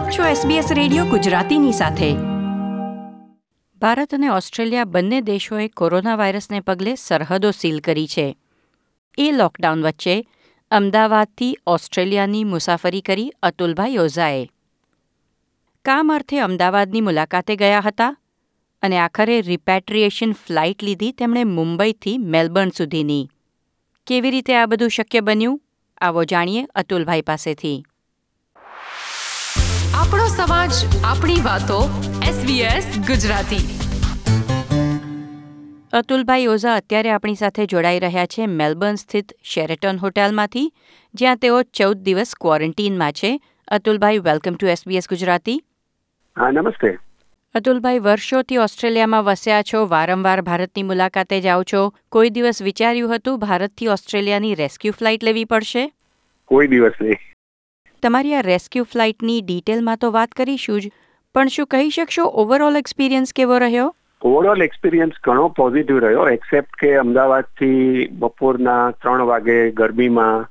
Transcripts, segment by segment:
આપ છો SBS radio ગુજરાતીની સાથે. ભારત અને ઓસ્ટ્રેલિયા બંને દેશોએ કોરોના વાયરસને પગલે સરહદો સીલ કરી છે. એ લોકડાઉન વચ્ચે અમદાવાદથી ઓસ્ટ્રેલિયાની મુસાફરી કરી અતુલભાઈ ઓઝાએ. કામ અર્થે અમદાવાદની મુલાકાતે ગયા હતા અને આખરે રિપેટ્રિએશન ફ્લાઇટ લીધી તેમણે મુંબઈથી મેલબર્ન સુધીની. કેવી રીતે આ બધું શક્ય બન્યું? આવો જાણીએ અતુલભાઈ પાસેથી. આપણો સમાજ આપણી વાતો SBS ગુજરાતી. અતુલભાઈ ઓઝા અત્યારે આપણી સાથે જોડાઈ રહ્યા છે મેલબર્ન સ્થિત શેરેટન હોટલમાંથી જ્યાં તેઓ ચૌદ દિવસ ક્વોરન્ટીનમાં છે. Atulbhai welcome to SBS Gujarati. હા નમસ્તે. અતુલભાઈ વર્ષોથી ઓસ્ટ્રેલિયામાં વસ્યા છો વારંવાર ભારતની મુલાકાતે જાઓ છો. કોઈ દિવસ વિચાર્યું હતું ભારતથી ઓસ્ટ્રેલિયાની રેસ્ક્યુ ફ્લાઇટ લેવી પડશે? કોઈ દિવસ નહીં. તમારી આ રેસ્ક્યુ ફ્લાઇટની ડિટેલમાં તો વાત કરીશું જ, પણ શું કહી શકશો ઓવરઓલ એક્સપિરિયન્સ કેવો રહ્યો? ઓવરઓલ એક્સપિરિયન્સ ઘણો પોઝિટિવ રહ્યો એક્સેપ્ટ કે અમદાવાદથી બપોરના ત્રણ વાગે ગરમીમાં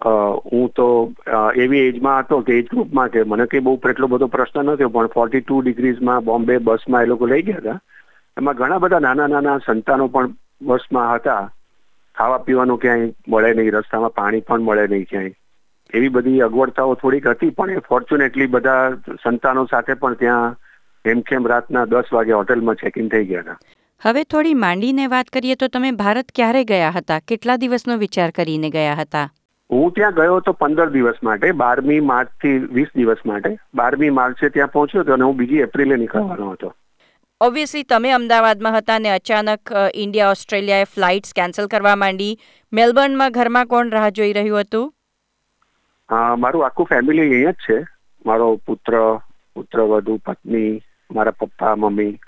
હું તો એવી એજમાં હતો કે એજ ગ્રુપમાં કે મને કંઈ બહુ એટલો બધો પ્રશ્ન નથી પણ ફોર્ટી ટુ ડિગ્રીઝમાં બોમ્બે બસમાં એ લોકો લઈ ગયા હતા. એમાં ઘણા બધા નાના નાના સંતાનો પણ બસમાં હતા. ખાવા પીવાનું ક્યાંય મળે નહીં, રસ્તામાં પાણી પણ મળે નહીં ક્યાંય. એવી બધી અગવડતાઓ થોડીક હતી પણ એ ફોર્ચ્યુનેટલી બધા સંતાનો સાથે પણ ત્યાં હેમખેમ રાતના દસ વાગે હોટેલમાં ચેકિંગ થઈ ગયા હતા. હવે થોડી માંડીને વાત કરીએ તો તમે ભારત ક્યારે ગયા હતા? કેટલા દિવસનો વિચાર કરીને ગયા હતા? હું ત્યાં ગયો હતો પંદર દિવસ માટે બારમી માર્ચથી વીસ દિવસ માટે. બારમી માર્ચે ત્યાં પહોંચ્યો હતો અને હું બીજી એપ્રિલે નીકળવાનો હતો. ઓબ્વિયસલી તમે અમદાવાદમાં હતા ને અચાનક ઇન્ડિયા ઓસ્ટ્રેલિયાએ ફ્લાઇટ્સ કેન્સલ કરવા માંડી. મેલબર્નમાં ઘરમાં કોણ રાહ જોઈ રહ્યું હતું? મારું આખું ફેમિલી અહીંયા જ છે. મારો પુત્ર પુત્રવધુ પત્ની મારા પપ્પા મમ્મી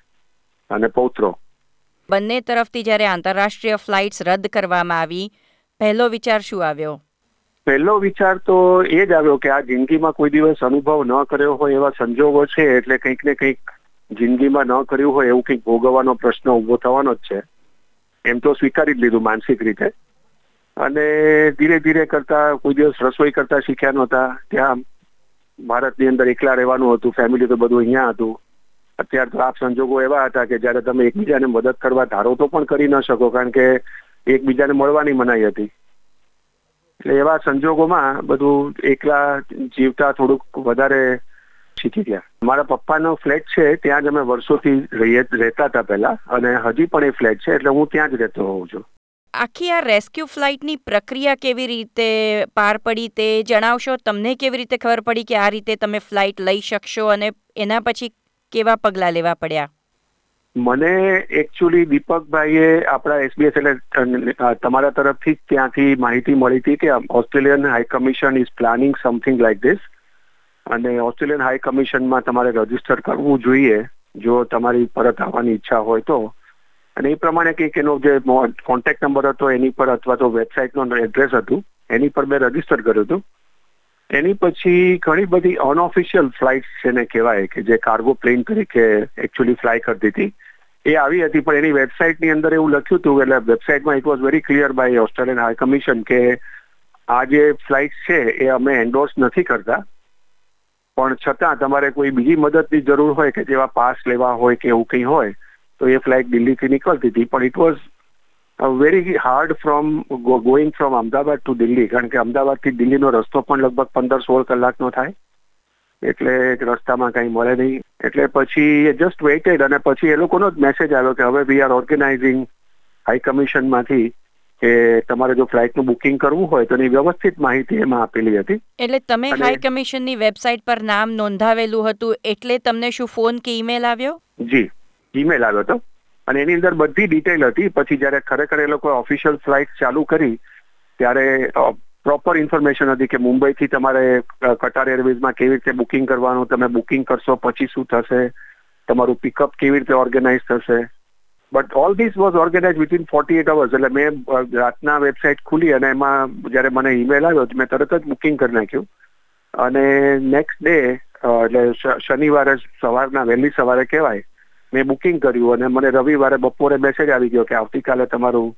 અને પૌત્રો. બંને તરફથી જ્યારે આંતરરાષ્ટ્રીય ફ્લાઇટ્સ રદ કરવામાં આવી પહેલો વિચાર શું આવ્યો? પહેલો વિચાર તો એ જ આવ્યો કે આ જિંદગીમાં કોઈ દિવસ અનુભવ ન કર્યો હોય એવા સંજોગો છે એટલે કંઈક ને કંઈક જિંદગીમાં ન કર્યું હોય એવું કંઈક ભોગવવાનો પ્રશ્ન ઊભો થવાનો જ છે. એમ તો સ્વીકારી જ લીધું માનસિક રીતે. અને ધીરે ધીરે કરતા કોઈ દિવસ રસોઈ કરતા શીખ્યા નહોતા. ત્યાં ભારતની અંદર એકલા રહેવાનું હતું ફેમિલી તો બધું અહીંયા હતું. અત્યારે તો આ સંજોગો એવા હતા કે જ્યારે તમે એકબીજાને મદદ કરવા ધારો તો પણ કરી ન શકો, કારણ કે એકબીજાને મળવાની મનાઈ હતી. એટલે એવા સંજોગોમાં બધું એકલા જીવતા થોડુંક વધારે શીખી ગયા. મારા પપ્પાનો ફ્લેટ છે, ત્યાં જ અમે વર્ષોથી રહેતા હતા પહેલા. અને હજી પણ એ ફ્લેટ છે, એટલે હું ત્યાં જ રહેતો હોઉં છું. આખી આ રેસ્ક્યુ ફ્લાઇટની પ્રક્રિયા કેવી રીતે પાર પડી તે જણાવશો? તમને કેવી રીતે ખબર પડી કે આ રીતે તમે ફ્લાઇટ લઈ શકશો અને એના પછી કેવા પગલાં લેવા પડ્યા? મને એકચ્યુઅલી દીપકભાઈએ આપણા એસબીએસ એટલે તમારા તરફથી જ ત્યાંથી માહિતી મળી હતી કે Australian high commission is planning something like this અને ઓસ્ટ્રેલિયન હાઈ કમિશનમાં તમારે રજિસ્ટર કરવું જોઈએ. જો તમારી પરત આવવાની ઈચ્છા હોય તો. અને એ પ્રમાણે કંઈક એનો જે કોન્ટેક્ટ નંબર હતો, એની પર અથવા તો વેબસાઇટનો એડ્રેસ હતું, એની પર મેં રજિસ્ટર કર્યું હતું. એની પછી ઘણી બધી અનઓફિશિયલ ફ્લાઇટ્સ જેને કહેવાય કે જે કાર્ગો પ્લેન તરીકે એકચ્યુઅલી ફ્લાય કરતી હતી, એ આવી હતી. પણ એની વેબસાઇટની અંદર એવું લખ્યું હતું એટલે વેબસાઇટમાં it was very clear by Australian high commission કે આ જે ફ્લાઇટ છે એ અમે એન્ડોર્સ નથી કરતા. પણ છતાં તમારે કોઈ બીજી મદદની જરૂર હોય કે જેવા પાસ લેવા હોય કે એવું કંઈ હોય તો એ ફ્લાઇટ દિલ્હીથી નીકળતી હતી પણ it was very hard from going from Ahmedabad to Delhi કારણ કે અમદાવાદથી દિલ્હીનો રસ્તો પણ લગભગ પંદર સોળ કલાકનો થાય. એટલે રસ્તામાં કંઈ મળે નહીં. એટલે પછી જસ્ટ વેઇટેડ અને પછી એ લોકોનો જ મેસેજ આવ્યો કે હવે વી આર ઓર્ગેનાઇઝિંગ હાઈ કમિશનમાંથી કે તમારે જો ફ્લાઇટનું બુકિંગ કરવું હોય તો એની વ્યવસ્થિત માહિતી એમાં આપેલી હતી. એટલે તમે હાઈ કમિશનની વેબસાઇટ પર નામ નોંધાવેલું હતું એટલે તમને શું ફોન કે ઈમેલ આવ્યો? જી. ઈમેલ આવ્યો હતો. અને એની અંદર બધી ડિટેલ હતી. પછી જ્યારે ખરેખર એ લોકોએ ઓફિશિયલ ફ્લાઇટ ચાલુ કરી, ત્યારે પ્રોપર ઇન્ફોર્મેશન હતી કે મુંબઈથી તમારે કટાર એરવેઝમાં કેવી રીતે બુકિંગ કરવાનું, તમે બુકિંગ કરશો, પછી શું થશે, તમારું પિકઅપ કેવી રીતે ઓર્ગેનાઇઝ થશે. But all this was organise within forty eight hours એટલે મેં રાતના વેબસાઇટ ખુલી અને એમાં જ્યારે મને ઈમેલ આવ્યો મેં તરત જ બુકિંગ કરી નાખ્યું. અને નેક્સ્ટ ડે એટલે શનિવારે સવારના વહેલી સવારે કહેવાય મેં બુકિંગ કર્યું અને મને રવિવારે બપોરે મેસેજ આવી ગયો કે આવતીકાલે તમારું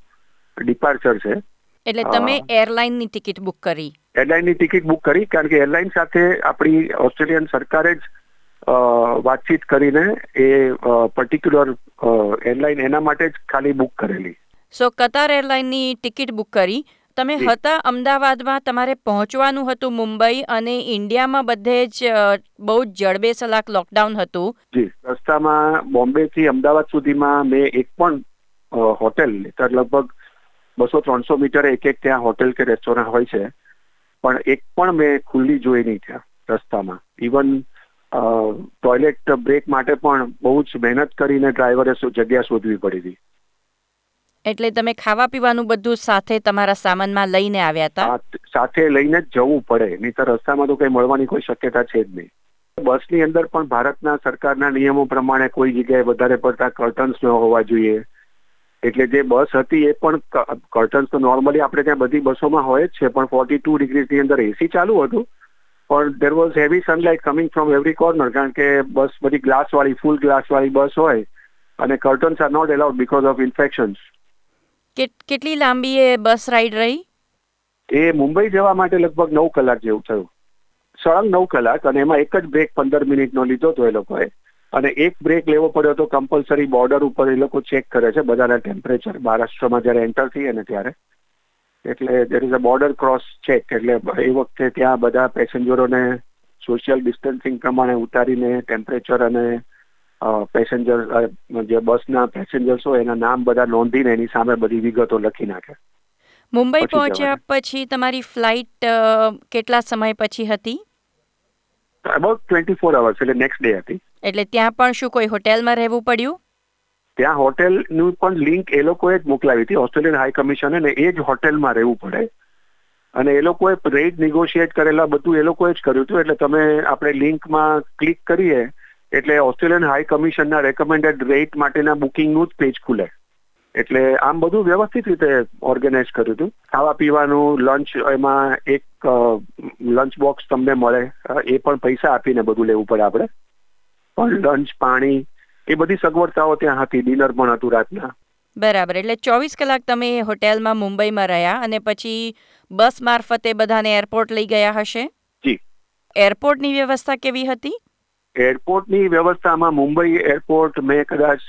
ડિપાર્ચર છે. એટલે. તમે એરલાઇનની ટિકિટ બુક કરી. એરલાઇનની ટિકિટ બુક કરી કારણ કે એરલાઇન સાથે આપણી ઓસ્ટ્રેલિયન સરકારે જ વાતચીત કરીને એ પર્ટિક્યુલર એરલાઇન એના માટે જ ખાલી બુક કરેલી. સો કતાર એરલાઇનની ટિકિટ બુક કરી. તમે હતા અમદાવાદમાં તમારે પહોંચવાનું હતું મુંબઈ અને ઇન્ડિયામાં બધે જ બહુ જ જડબે સલાક લોકડાઉન હતું. જી. રસ્તામાં બોમ્બે થી અમદાવાદ સુધીમાં મેં એક પણ હોટેલ લગભગ બસો ત્રણસો મીટર એક એક ત્યાં હોટેલ કે રેસ્ટોરન્ટ હોય છે. પણ એક પણ મેં ખુલ્લી જોઈ નહીં ત્યાં રસ્તામાં. ઇવન ટોયલેટ બ્રેક માટે પણ બહુ જ મહેનત કરીને ડ્રાઈવરે જગ્યા શોધવી પડી હતી. એટલે તમે ખાવા પીવાનું બધું સાથે તમારા સામાનમાં લઈને આવ્યા હતા? સાથે લઈને જ જવું પડે, નહીંતર રસ્તામાં તો કઈ મળવાની કોઈ શક્યતા છે જ નહીં. બસની અંદર પણ ભારતના સરકારના નિયમો પ્રમાણે કોઈ જગ્યાએ વધારે પડતા કર્ટન્સ ન હોવા જોઈએ. એટલે જે બસ હતી એ પણ કર્ટન્સ તો નોર્મલી આપણે ત્યાં બધી બસોમાં હોય જ છે, પણ ફોર્ટી ટુ ડિગ્રીની અંદર એસી ચાલુ હતું. પણ there was heavy sunlight coming from every corner કારણ કે બસ બધી ગ્લાસ વાળી ફૂલ ગ્લાસ વાળી બસ હોય, અને curtains are not allowed because of infections કેટલી લાંબી એ બસ રાઈડ રહી? એ મુંબઈ જવા માટે લગભગ નવ કલાક જેવું થયું. સળંગ નવ કલાક અને એમાં એક જ બ્રેક પંદર મિનિટનો લીધો હતો એ લોકોએ. અને એક બ્રેક લેવો પડ્યો તો કમ્પલસરી બોર્ડર ઉપર એ લોકો ચેક કરે છે બધાના ટેમ્પરેચર મહારાષ્ટ્રમાં જ્યારે એન્ટર થઈએ ને ત્યારે. એટલે there is a border cross check એટલે એ વખતે ત્યાં બધા પેસેન્જરોને સોશિયલ ડિસ્ટન્સિંગ પ્રમાણે ઉતારીને ટેમ્પરેચર અને પેસેન્જર જે બસના પેસેન્જર્સ હોય એના નામ બધા નોંધીને એની સામે બધી વિગતો લખી નાખે. મુંબઈ પહોંચ્યા પછી તમારી ફ્લાઇટ કેટલા સમય પછી હતી? અબાઉટ ટ્વેન્ટી ફોર અવર્સ એટલે નેક્સ્ટ ડે હતી. એટલે ત્યાં પણ શું કોઈ હોટેલમાં રહેવું પડ્યું? ત્યાં હોટેલનું પણ લિંક એ લોકોએ જ મોકલાવી હતી ઓસ્ટ્રેલિયન હાઈ કમિશને ને એ જ હોટેલમાં રહેવું પડે. અને એ લોકોએ રેટ નિગોશિએટ કરેલા બધું એ લોકોએ જ કર્યું હતું એટલે તમે આપણે લિંકમાં ક્લિક કરીએ એટલે ઓસ્ટ્રેલિયન હાઈ કમિશનના રેકમેન્ડેડ રેટ માટેના બુકિંગનું જ પેજ ખુલે. એટલે આમ બધું વ્યવસ્થિત રીતે ઓર્ગેનાઇઝ કર્યું હતું. ખાવા પીવાનું લંચ એમાં એક લંચ બોક્સ તમને મળે. એ પણ પૈસા આપીને બધું લેવું પડે આપણે. પણ લંચ પાણી એ બધી સગવડતાઓ ત્યાં હતી. ડિનર પણ હતું રાતના. બરાબર. એટલે ચોવીસ કલાક તમે હોટેલમાં મુંબઈમાં રહ્યા અને પછી બસ મારફતે બધાને એરપોર્ટ લઈ ગયા હશે? જી. એરપોર્ટની વ્યવસ્થા કેવી હતી? એરપોર્ટની વ્યવસ્થામાં મુંબઈ એરપોર્ટ મેં કદાચ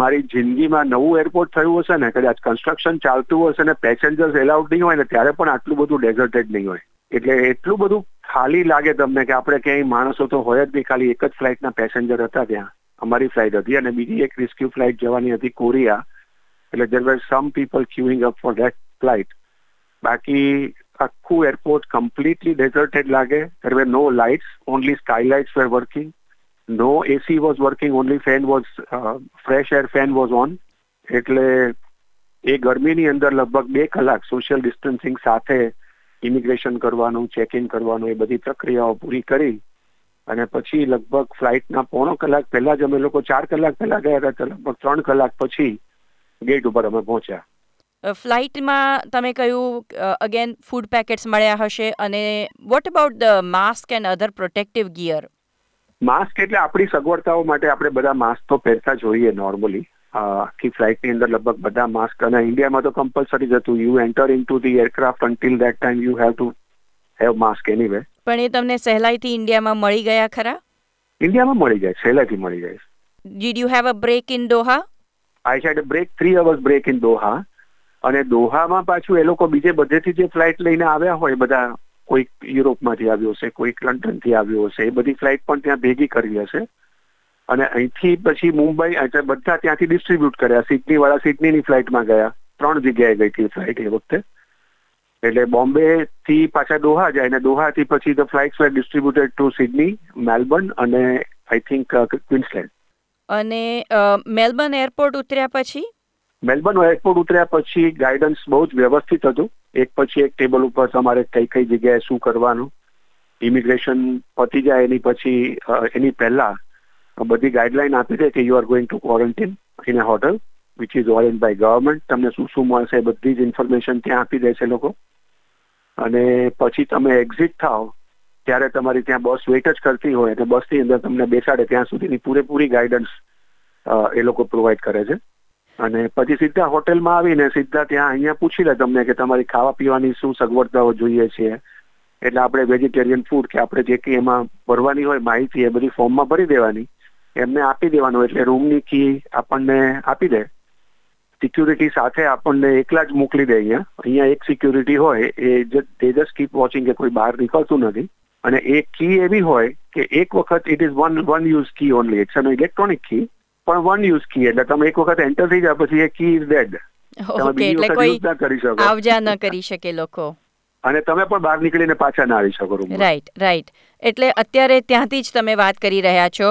મારી જિંદગીમાં નવું એરપોર્ટ થયું હશે ને, કદાચ કન્સ્ટ્રક્શન ચાલતું હશે ને પેસેન્જર્સ એલાઉડ નહીં હોય ને, ત્યારે પણ આટલું બધું ડેઝર્ટેડ નહીં હોય. એટલે એટલું બધું ખાલી લાગે તમને કે આપણે ક્યાંય માણસો તો હોય જ નહીં, ખાલી એક જ ફ્લાઇટના પેસેન્જર હતા ત્યાં. અમારી ફ્લાઇટ હતી અને બીજી એક રિસ્ક્યુ ફ્લાઇટ જવાની હતી કોરિયા. એટલે there were some people queuing up for that flight બાકી આખું એરપોર્ટ કમ્પ્લીટલી ડેઝર્ટેડ લાગે. There were no lights only skylights were working no AC was working only fan was fresh air fan was on એટલે એ ગરમીની અંદર લગભગ બે કલાક સોશિયલ ડિસ્ટન્સિંગ સાથે ઇમિગ્રેશન કરવાનું ચેક ઇન કરવાનું, એ બધી પ્રક્રિયાઓ પૂરી કરી. અને પછી લગભગ ફ્લાઇટના પોણો કલાક પહેલા જ અમે લોકો ચાર કલાક પહેલા ગયા હતા લગભગ ત્રણ કલાક પછી ગેટ ઉપર અમે પહોંચ્યા. ફ્લાઇટમાં તમે કહ્યું અગેન ફૂડ પેકેટ્સ મળ્યા હશે અને what about the mask and other protective gear mask એટલે આપણી સગવડતાઓ માટે આપણે બધા માસ્ક તો પહેરતા જોઈએ નોર્મલી આખી ફ્લાઇટની અંદર લગભગ બધા માસ્ક અને ઇન્ડિયામાં તો કમ્પલસરી જ હતું. You enter in to the aircraft until that time you have to have mask anyway પણ એ તમને સહેલાઈથી ઇન્ડિયામાં મળી ગયા ખરા? ઇન્ડિયામાં મળી જાય સહેલાઈથી મળી જાય. Did you have a break in Doha I side break three hours break in Doha અને દોહામાં પાછું એ લોકો બીજે બધેથી જે ફ્લાઇટ લઈને આવ્યા હોય, બધા કોઈક યુરોપમાંથી આવ્યો હશે, કોઈક લંડનથી આવ્યો હશે, એ બધી ફ્લાઇટ પણ ત્યાં ભેગી કરવી હશે. અને અહીંથી પછી મુંબઈ બધા ત્યાંથી ડિસ્ટ્રીબ્યુટ કર્યા. સિડની વાળા સિડનીની ફ્લાઇટમાં ગયા. ત્રણ જગ્યાએ ગઈ હતી ફ્લાઇટ એ વખતે. એટલે બોમ્બે થી પાછા દોહા જાય અને દોહાથી પછી the flights were distributed to Sydney Melbourne અને આઈ થિંક ક્વિન્સલેન્ડ અને મેલબર્ન એરપોર્ટ ઉતર્યા પછી? મેલબર્ન એરપોર્ટ ઉતર્યા પછી ગાઈડન્સ બહુ જ વ્યવસ્થિત હતું. એક પછી એક ટેબલ ઉપર તમારે કઈ કઈ જગ્યાએ શું કરવાનું. ઇમિગ્રેશન પતી જાય એની પછી એની પહેલા બધી ગાઈડલાઈન આપી દે કે you are going to quarantine in a hotel which is arrange by government તમને શું શું મળશે બધી જ ઇન્ફોર્મેશન ત્યાં આપી દેશે લોકો. અને પછી તમે એક્ઝિટ થાઓ ત્યારે તમારી ત્યાં બસ વેઇટ જ કરતી હોય અને બસની અંદર તમને બેસાડે, ત્યાં સુધીની પૂરેપૂરી ગાઈડન્સ એ લોકો પ્રોવાઈડ કરે છે. અને પછી સીધા હોટેલમાં આવીને સીધા ત્યાં અહીંયા પૂછી લે તમને કે તમારી ખાવા પીવાની શું સગવડતાઓ જોઈએ છે. એટલે આપણે વેજીટેરિયન ફૂડ કે આપણે જે કંઈ એમાં ભરવાની હોય માહિતી એ બધી ફોર્મમાં ભરી દેવાની. એમને આપી દેવાનું એટલે રૂમની કી આપણને આપી દે. સિક્યુરિટી સાથે આપણને એકલા જ મોકલી દે અહીંયા. અહીંયા એક સિક્યુરિટી હોય એ તે જસ્ટ કીપ વોચિંગ કે કોઈ બહાર નીકળતું નથી. અને એ કી એવી હોય કે એક વખત it is one one use key only it's an electronic key પણ વન યુઝ કી એટલે તમે એક વખત એન્ટર થઈ જાય પછી એ કી ઇઝ ડેડ તમે બીજી એટલે વખત યુઝ ના કરી શકો. આવજા ન કરી શકે લોકો. અને તમે પણ બહાર નીકળીને પાછા ના આવી શકો રૂમમાં. રાઈટ રાઈટ એટલે અત્યારે ત્યાંથી જ તમે વાત કરી રહ્યા છો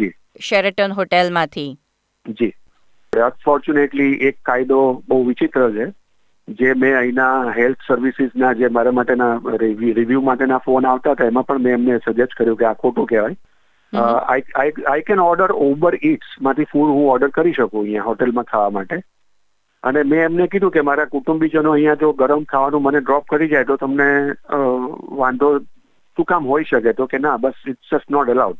જી શેરેટન હોટેલમાંથી જી. અનફોર્ચ્યુનેટલી એક કાયદો બહુ વિચિત્ર છે જે મેં અહીંના હેલ્થ સર્વિસીસના જે મારા માટેના રિવ્યુ માટેના ફોન આવતા હતા એમાં પણ મેં એમને સજેસ્ટ કર્યું કે આ ખોટું કહેવાય. આઈ કેન ઓર્ડર ઓબર ઇટ્સમાંથી ફૂડ હું ઓર્ડર કરી શકું અહીંયા હોટેલમાં ખાવા માટે. અને મેં એમને કીધું કે મારા કુટુંબીજનો અહીંયા જો ગરમ ખાવાનું મને ડ્રોપ કરી જાય તો તમને વાંધો શું કામ હોઈ શકે? તો કે ના બસ ઇટ્સ જસ્ટ નોટ અલાઉડ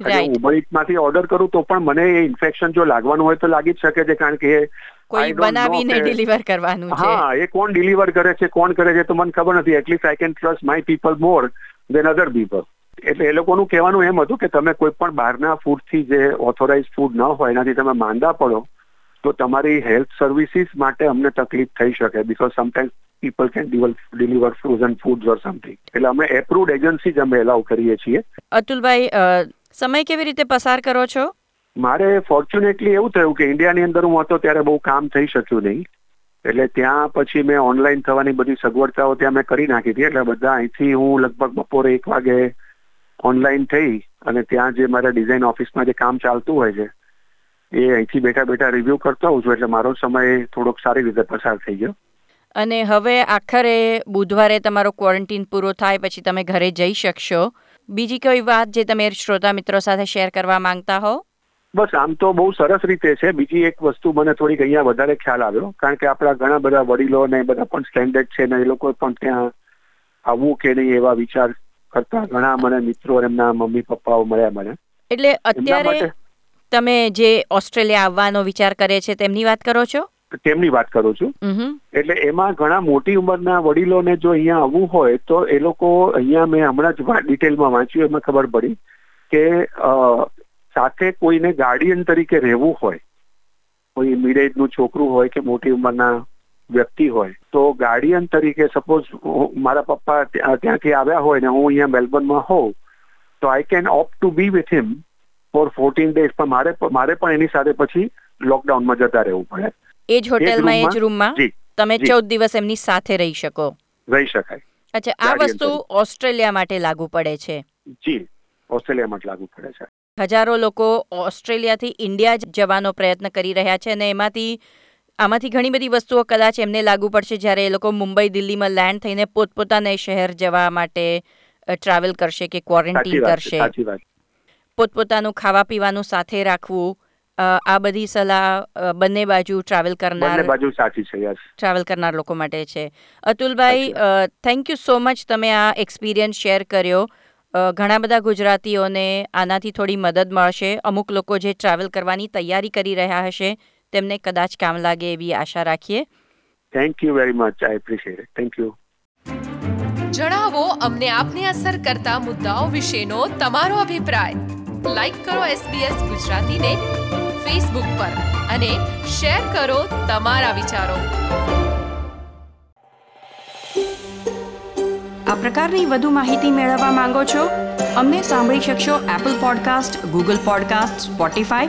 એટલે રાઈટ ઉબરમાંથી ઓર્ડર કરું તો પણ મને એ ઇન્ફેક્શન જો લાગવાનું હોય તો લાગી જ શકે છે કારણ કે કોઈ બનાવીને ડિલિવર કરવાનું છે. હા એ કોણ ડિલિવર કરે છે કોણ કરે છે તો મને ખબર નથી. At least I can trust my people more than other people એટલે એ લોકોનું કહેવાનું એમ હતું કે તમે કોઈ પણ બહારના ફૂડથી જે ઓથોરાઇઝ ફૂડ ન હોય એનાથી તમે માંદા પડો તો તમારી હેલ્થ સર્વિસીસ માટે અમને તકલીફ થઈ શકે because sometimes people can deliver frozen food or something એટલે અમે એપ્રુવડ એજન્સી જ અમે એલાઉ કરીએ છીએ. અતુલભાઈ સમય કેવી રીતે પસાર કરો છો? મારે ફોર્ચ્યુનેટલી એવું થયું કે ઇન્ડિયાની અંદર હું હતો ત્યારે બહુ કામ થઈ શક્યું નહીં. એટલે ત્યાં પછી મેં ઓનલાઈન થવાની બધી સગવડતાઓ ત્યાં મેં કરી નાખી હતી. એટલે બધા અહીંથી હું લગભગ બપોરે એક વાગે ઓનલાઈન થઈ અને ત્યાં જે મારા ડિઝાઇન ઓફિસમાં જે કામ ચાલતું હોય છે એ અહીંથી બેઠા બેઠા રિવ્યુ કરતો હોઉં છું. એટલે મારો સમય થોડોક સારી રીતે પસાર થઈ ગયો. અને હવે આખરે બુધવારે તમારો ક્વોરન્ટીન પૂરો થાય પછી તમે ઘરે જઈ શકશો. બીજી કોઈ વાત જે તમે શ્રોતા મિત્રો સાથે શેર કરવા માંગતા હો? બસ આમ તો બહુ સરસ રીતે છે. બીજી એક વસ્તુ મને થોડીક અહીંયા વધારે ખ્યાલ આવ્યો કારણ કે આપણા ઘણા બધા વડીલો ને બધા પણ સ્ટેન્ડર્ડ છે ને એ લોકો પણ ત્યાં આવવું કે નહીં એવા વિચાર કરતા ઘણા મને મિત્રો એમના મમ્મી પપ્પાઓ મળ્યા મને. એટલે અત્યારે તમે જે ઓસ્ટ્રેલિયા આવવાનો વિચાર કરે છે તેમની વાત કરો છો? તેમની વાત કરું છું. એટલે એમાં ઘણા મોટી ઉંમરના વડીલોને જો અહીંયા આવવું હોય તો એ લોકો અહીંયા મેં હમણાં જ ડિટેલમાં વાંચ્યું એમાં ખબર પડી કે સાથે કોઈને ગાર્ડિયન તરીકે રહેવું હોય કોઈ મિડનું છોકરું હોય કે મોટી ઉંમરના વ્યક્તિ હોય તો ગાર્ડિયન તરીકે સપોઝ મારા પપ્પા ત્યાંથી આવ્યા હોય ને હું અહીંયા મેલબર્નમાં હોઉં તો I can opt to be with him for fourteen days પણ મારે મારે પણ એની સાથે પછી લોકડાઉનમાં જતા રહેવું પડે. એ જ હોટેલમાં એ જ રૂમમાં? તમે ચૌદ દિવસ એમની સાથે રહી શકો. રહી શકાય. અચ્છા આ વસ્તુ ઓસ્ટ્રેલિયા માટે લાગુ પડે છે. જી ઓસ્ટ્રેલિયામાં માટે લાગુ પડે છે. હજારો લોકો ઓસ્ટ્રેલિયાથી ઇન્ડિયા જવાનો પ્રયત્ન કરી રહ્યા છે અને એમાંથી આમાંથી ઘણી બધી વસ્તુઓ કદાચ એમને લાગુ પડશે જ્યારે એ લોકો મુંબઈ દિલ્હીમાં લેન્ડ થઈને પોતપોતાના શહેર જવા માટે ટ્રાવેલ કરશે કે ક્વોરન્ટીન કરશે. પોતપોતાનું ખાવા પીવાનું સાથે રાખવું આ બધી સલાહ બંને બાજુ ટ્રાવેલ કરનાર બાજુ સાચી છે યસ. ટ્રાવેલ કરનાર લોકો માટે છે. Atulbhai thank you so much તમે આ એક્સપિરિયન્સ શેર કર્યો. ઘણા બધા ગુજરાતીઓને આનાથી થોડી મદદ મળશે. અમુક લોકો જે ટ્રાવેલ કરવાની તૈયારી કરી રહ્યા હશે તેમને કદાચ કામ લાગે એવી આશા રાખીએ. Thank you very much I appreciate thank you જણાવો અમને આપને અસર કરતા મુદ્દાઓ વિશેનો તમારો અભિપ્રાય. લાઈક કરો SBS ગુજરાતીને ફેસબુક પર અને શેર કરો તમારા વિચારો. આ પ્રકારની વધુ માહિતી મેળવવા માંગો છો? અમને સાંભળી શકશો Apple podcast Google podcast Spotify